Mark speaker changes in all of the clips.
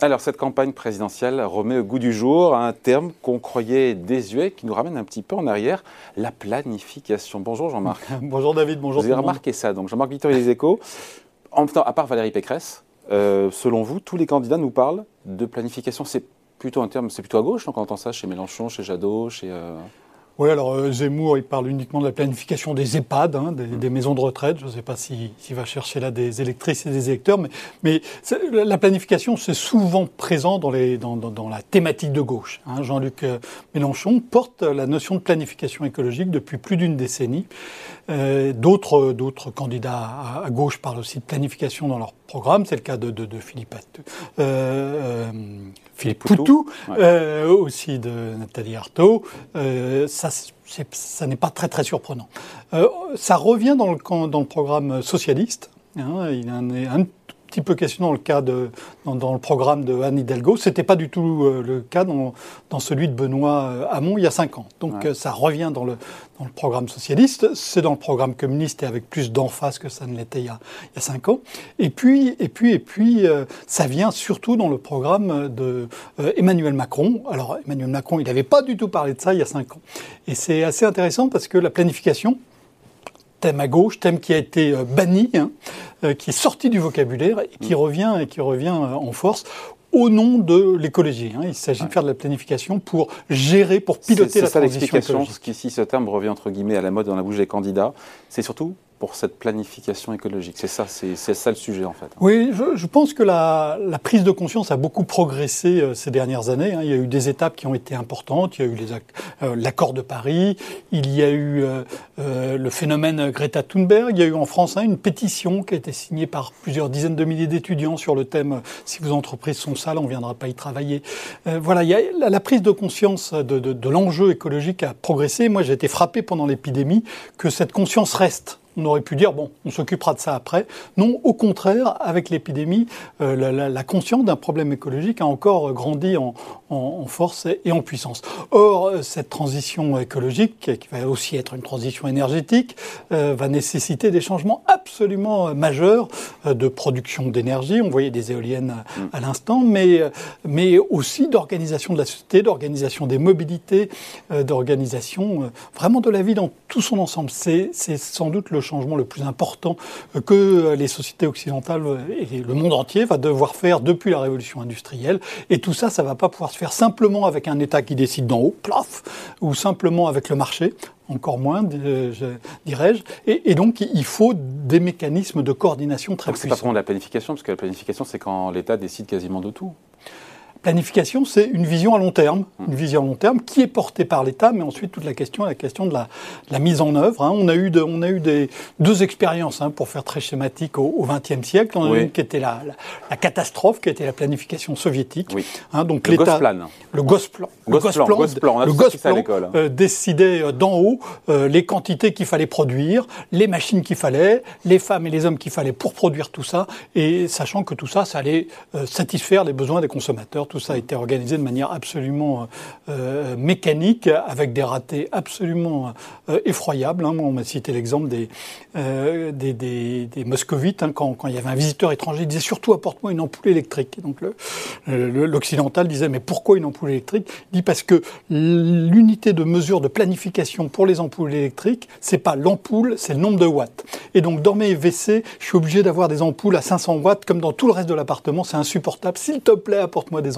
Speaker 1: Alors, cette campagne présidentielle remet au goût du jour un terme qu'on croyait désuet, qui nous ramène un petit peu en arrière, la planification. Bonjour Jean-Marc.
Speaker 2: bonjour David, bonjour.
Speaker 1: Vous avez remarqué ça, donc Jean-Marc Victor et les échos. En même temps, à part Valérie Pécresse, euh, selon vous, tous les candidats nous parlent de planification. C'est plutôt un terme, c'est plutôt à gauche, on entend ça chez Mélenchon, chez Jadot, chez. Euh,
Speaker 2: oui, alors euh, Zemmour, il parle uniquement de la planification des EHPAD, hein, des, maisons de retraite. Je ne sais pas s'il va chercher là des électrices et des électeurs, mais, mais la planification, c'est souvent présent dans, les, dans, dans, la thématique de gauche. Hein. Jean-Luc euh, Mélenchon porte la notion de planification écologique depuis plus d'une décennie. Euh, d'autres, d'autres candidats à, gauche parlent aussi de planification dans leur programme. C'est le cas de, de, de Philippe, euh, Philippe Poutou, euh, aussi de Nathalie Arthaud. ça, ça n'est pas très très surprenant. ça revient dans le, dans le programme socialiste. Hein, il en est un petit peu question dans le cas de, dans, le programme de Anne Hidalgo. C'était pas du tout euh, le cas dans, dans, celui de Benoît euh, Hamon il y a cinq ans. Donc euh, ça revient dans le, dans le programme socialiste. C'est dans le programme communiste et avec plus d'emphase que ça ne l'était il, y a, il y a cinq ans. Et puis, et puis, et puis, ça vient surtout dans le programme de Emmanuel Macron. Alors Emmanuel Macron, il n'avait pas du tout parlé de ça il y a cinq ans. Et c'est assez intéressant parce que la planification, thème à gauche, thème qui a été euh, banni, hein, euh, qui est sorti du vocabulaire et qui mm. revient et qui revient euh, en force au nom de l'écologie. Hein. Il s'agit de faire de la planification pour gérer, pour piloter la
Speaker 1: ça
Speaker 2: transition
Speaker 1: écologique. qu'ici ce terme revient entre guillemets à la mode dans la bouche des candidats. C'est surtout pour cette planification écologique. C'est ça, c'est ça le sujet en fait.
Speaker 2: Oui, je, pense que la, prise de conscience a beaucoup progressé euh, ces dernières années. Hein. Il y a eu des étapes qui ont été importantes. Il y a eu euh, l'accord de Paris, il y a eu euh, le phénomène Greta Thunberg, il y a eu en France hein, une pétition qui a été signée par plusieurs dizaines de milliers d'étudiants sur le thème si vos entreprises sont sales, on ne viendra pas y travailler. voilà, la, prise de conscience de l'enjeu écologique a progressé. Moi, j'ai été frappé pendant l'épidémie que cette conscience reste. On aurait pu dire, bon, on s'occupera de ça après. Non, au contraire, avec l'épidémie, euh, la, la, conscience d'un problème écologique a encore grandi en, en, force et en puissance. Or, euh, cette transition écologique, qui va aussi être une transition énergétique, euh, va nécessiter des changements absolument majeurs de production d'énergie. On voyait des éoliennes à, l'instant, mais, mais aussi d'organisation de la société, d'organisation des mobilités, d'organisation vraiment de la vie dans tout son ensemble. C'est sans doute le changement le plus important que les sociétés occidentales et le monde entier va devoir faire depuis la révolution industrielle. Et tout ça, ça va pas pouvoir se faire simplement avec un État qui décide d'en haut, plaf, ou simplement avec le marché encore moins, dirais-je. Et, donc, il faut des mécanismes de coordination très puissants.
Speaker 1: C'est pas vraiment de la planification, parce que la planification, c'est quand l'État décide quasiment de tout.
Speaker 2: Planification, c'est une vision à long terme, une vision à long terme qui est portée par l'État, mais ensuite toute la question est la question de la, la mise en œuvre. Hein. On a eu, de, on a eu des, deux expériences, hein, pour faire très schématique, au XXe siècle. On a eu une qui était la, la, catastrophe, qui était la planification soviétique.
Speaker 1: Oui. Hein, donc le Gosplan.
Speaker 2: Le Gosplan.
Speaker 1: Le Gosplan.
Speaker 2: Le Gosplan euh, décidait euh, d'en haut euh, les quantités qu'il fallait produire, les machines qu'il fallait, les femmes et les hommes qu'il fallait pour produire tout ça, et sachant que tout ça, ça allait satisfaire les besoins des consommateurs tout ça a été organisé de manière absolument euh, mécanique, avec des ratés absolument euh, effroyables. Hein. On m'a cité l'exemple des, euh, des, moscovites, hein, quand, quand, il y avait un visiteur étranger, il disait surtout apporte-moi une ampoule électrique. Donc l'occidental disait mais pourquoi une ampoule électrique? Il dit parce que l'unité de mesure de planification pour les ampoules électriques, c'est pas l'ampoule, c'est le nombre de watts. Et donc dans mes WC, je suis obligé d'avoir des ampoules à 500 watts, comme dans tout le reste de l'appartement, c'est insupportable. S'il te plaît, apporte-moi des ampoules.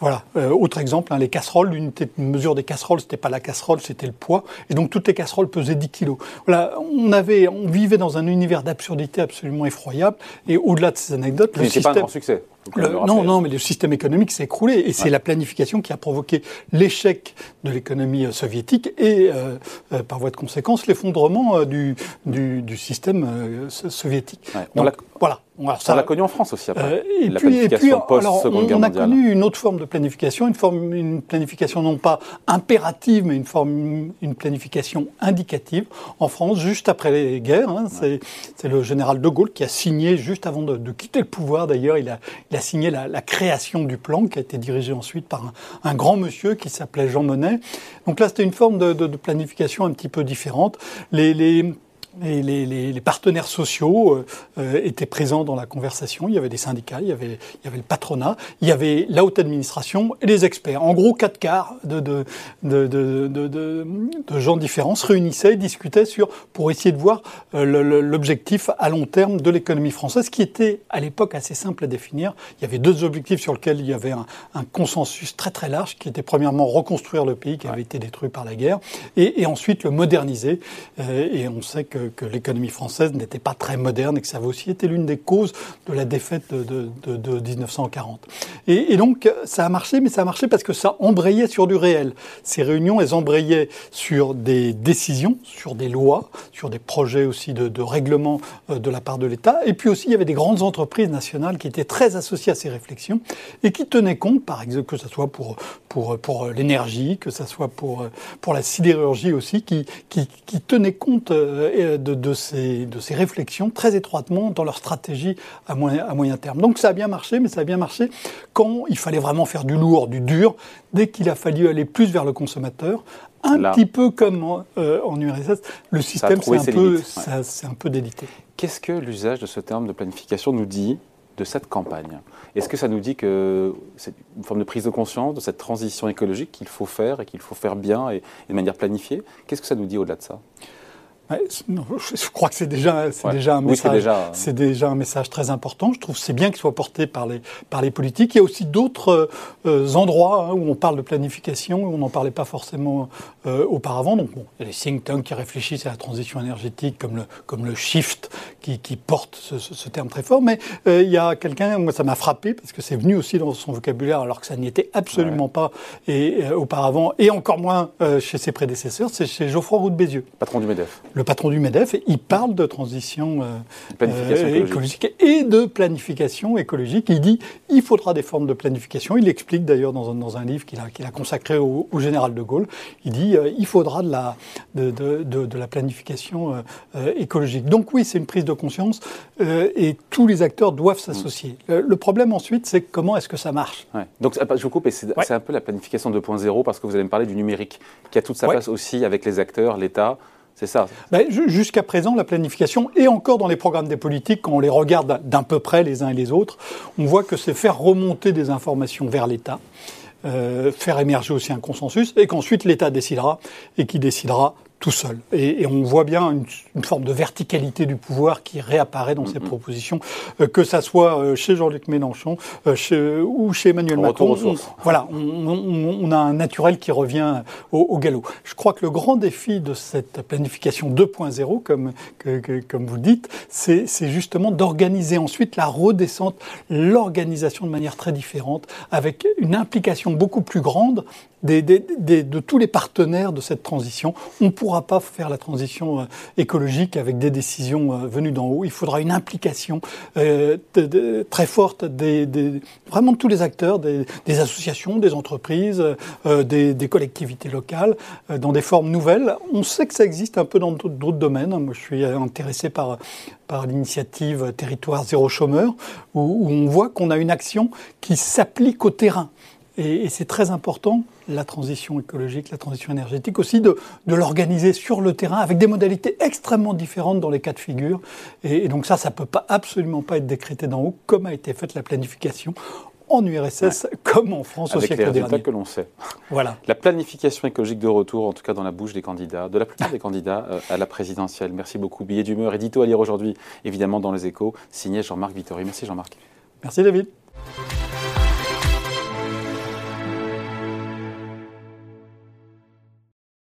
Speaker 2: Voilà. Euh, autre exemple, hein, les casseroles, l'unité de mesure des casseroles, c'était pas la casserole, c'était le poids. Et donc toutes les casseroles pesaient 10 kilos. Voilà. On avait, on vivait dans un univers d'absurdité absolument effroyable. Et au-delà de ces anecdotes,
Speaker 1: le système. pas un grand succès.
Speaker 2: non, non, mais le système économique s'est écroulé et c'est la planification qui a provoqué l'échec de l'économie euh, soviétique et, euh, par voie de conséquence, l'effondrement du, du, système soviétique.
Speaker 1: Donc, voilà. Ça, on l'a connu en France aussi après. Euh,
Speaker 2: et,
Speaker 1: la
Speaker 2: puis, puis, alors, on, a connu une autre forme de planification, une forme, une planification non pas impérative, mais une forme, une planification indicative. En France, juste après les guerres, hein, c'est le général de Gaulle qui a signé juste avant de, de quitter le pouvoir. D'ailleurs, il a, il a signé la, la, création du plan qui a été dirigé ensuite par un, un grand monsieur qui s'appelait Jean Monnet. Donc là, c'était une forme de, de, de, planification un petit peu différente. Les, les Et les, partenaires sociaux étaient présents dans la conversation. Il y avait des syndicats, il y avait, il y avait le patronat, il y avait la haute administration et les experts. En gros, quatre quarts de, de, de, de gens différents se réunissaient et discutaient sur, pour essayer de voir l'objectif à long terme de l'économie française, qui était à l'époque assez simple à définir. Il y avait deux objectifs sur lesquels il y avait un, consensus très très large, qui était premièrement reconstruire le pays qui avait été détruit par la guerre, et, ensuite le moderniser. Euh, et on sait que, l'économie française n'était pas très moderne et que ça avait aussi été l'une des causes de la défaite de, 1940. Et, et, donc ça a marché, mais ça a marché parce que ça embrayait sur du réel. Ces réunions, elles embrayaient sur des décisions, sur des lois, sur des projets aussi de, règlement euh, de la part de l'État. Et puis aussi, il y avait des grandes entreprises nationales qui étaient très associées à ces réflexions et qui tenaient compte, par exemple, que ce soit pour, l'énergie, que ce soit pour, pour la sidérurgie aussi, qui, tenaient compte euh, de, de, ces, de ces réflexions très étroitement dans leur stratégie à moyen, à moyen terme. Donc ça a bien marché, mais ça a bien marché quand il fallait vraiment faire du lourd, du dur, dès qu'il a fallu aller plus vers le consommateur, un petit peu comme en, euh, URSS, le système c'est un, peu, un peu délité.
Speaker 1: Qu'est-ce que l'usage de ce terme de planification nous dit de cette campagne? Est-ce que ça nous dit que c'est une forme de prise de conscience de cette transition écologique qu'il faut faire et qu'il faut faire bien et de manière planifiée? Qu'est-ce que ça nous dit au-delà de ça?
Speaker 2: Je crois que c'est déjà, un message, c'est déjà, un message très important. Je trouve c'est bien qu'il soit porté par les par les politiques. Il y a aussi d'autres euh, endroits hein, où on parle de planification où on n'en parlait pas forcément euh, auparavant. Donc bon, il y a les think tanks qui réfléchissent à la transition énergétique comme le comme le shift qui, qui porte ce, ce, terme très fort. Mais euh, il y a quelqu'un, moi ça m'a frappé parce que c'est venu aussi dans son vocabulaire alors que ça n'y était absolument pas et auparavant et encore moins chez ses prédécesseurs. C'est chez Geoffroy Roux de Bézieux,
Speaker 1: patron du Medef
Speaker 2: le patron du MEDEF, il parle de transition euh, euh, écologique. et de planification écologique. Il dit il faudra des formes de planification. Il l'explique d'ailleurs dans, dans, un livre qu'il a, a, consacré au, général de Gaulle. Il dit euh, il faudra de la, de, de, de, la planification écologique. Donc oui, c'est une prise de conscience et tous les acteurs doivent s'associer. Mm. le problème ensuite, c'est comment est-ce que ça marche?
Speaker 1: Donc je vous coupe, et c'est un peu la planification 2.0 parce que vous allez me parler du numérique qui a toute sa place aussi avec les acteurs, l'État. C'est.
Speaker 2: Ben, Jusqu'à présent, la planification, et encore dans les programmes des politiques, quand on les regarde d'un peu près les uns et les autres, on voit que c'est faire remonter des informations vers l'État, euh, faire émerger aussi un consensus, et qu'ensuite l'État décidera, et qui décidera tout seul. Et, on voit bien une, forme de verticalité du pouvoir qui réapparaît dans ces propositions, euh, que ça soit euh, chez Jean-Luc Mélenchon euh, ou chez Emmanuel Macron. voilà, on, a un naturel qui revient au, galop. Je crois que le grand défi de cette planification 2.0, comme, comme vous le dites, c'est justement d'organiser ensuite la redescente, l'organisation de manière très différente, avec une implication beaucoup plus grande de tous les partenaires de cette transition. On ne pourra pas faire la transition euh, écologique avec des décisions euh, venues d'en haut. Il faudra une implication euh, très forte vraiment de tous les acteurs, des, associations, des entreprises, des, collectivités locales, dans des formes nouvelles. On sait que ça existe un peu dans d'autres domaines. Moi, je suis intéressé par, par l'initiative Territoire zéro chômeur, où on voit qu'on a une action qui s'applique au terrain. Et, c'est très important, la transition écologique, la transition énergétique aussi, de, l'organiser sur le terrain avec des modalités extrêmement différentes dans les cas de figure. Et, donc ça, ça ne peut pas, absolument pas être décrété d'en haut, comme a été faite la planification en URSS comme en France
Speaker 1: Avec
Speaker 2: au siècle
Speaker 1: les résultats que l'on sait.
Speaker 2: Voilà.
Speaker 1: La planification écologique de retour, en tout cas dans la bouche des candidats, de la plupart des candidats euh, à la présidentielle. Merci beaucoup. Billet d'humeur, édito à lire aujourd'hui, évidemment dans les échos, signé Jean-Marc Vittori. Merci Jean-Marc.
Speaker 2: Merci David.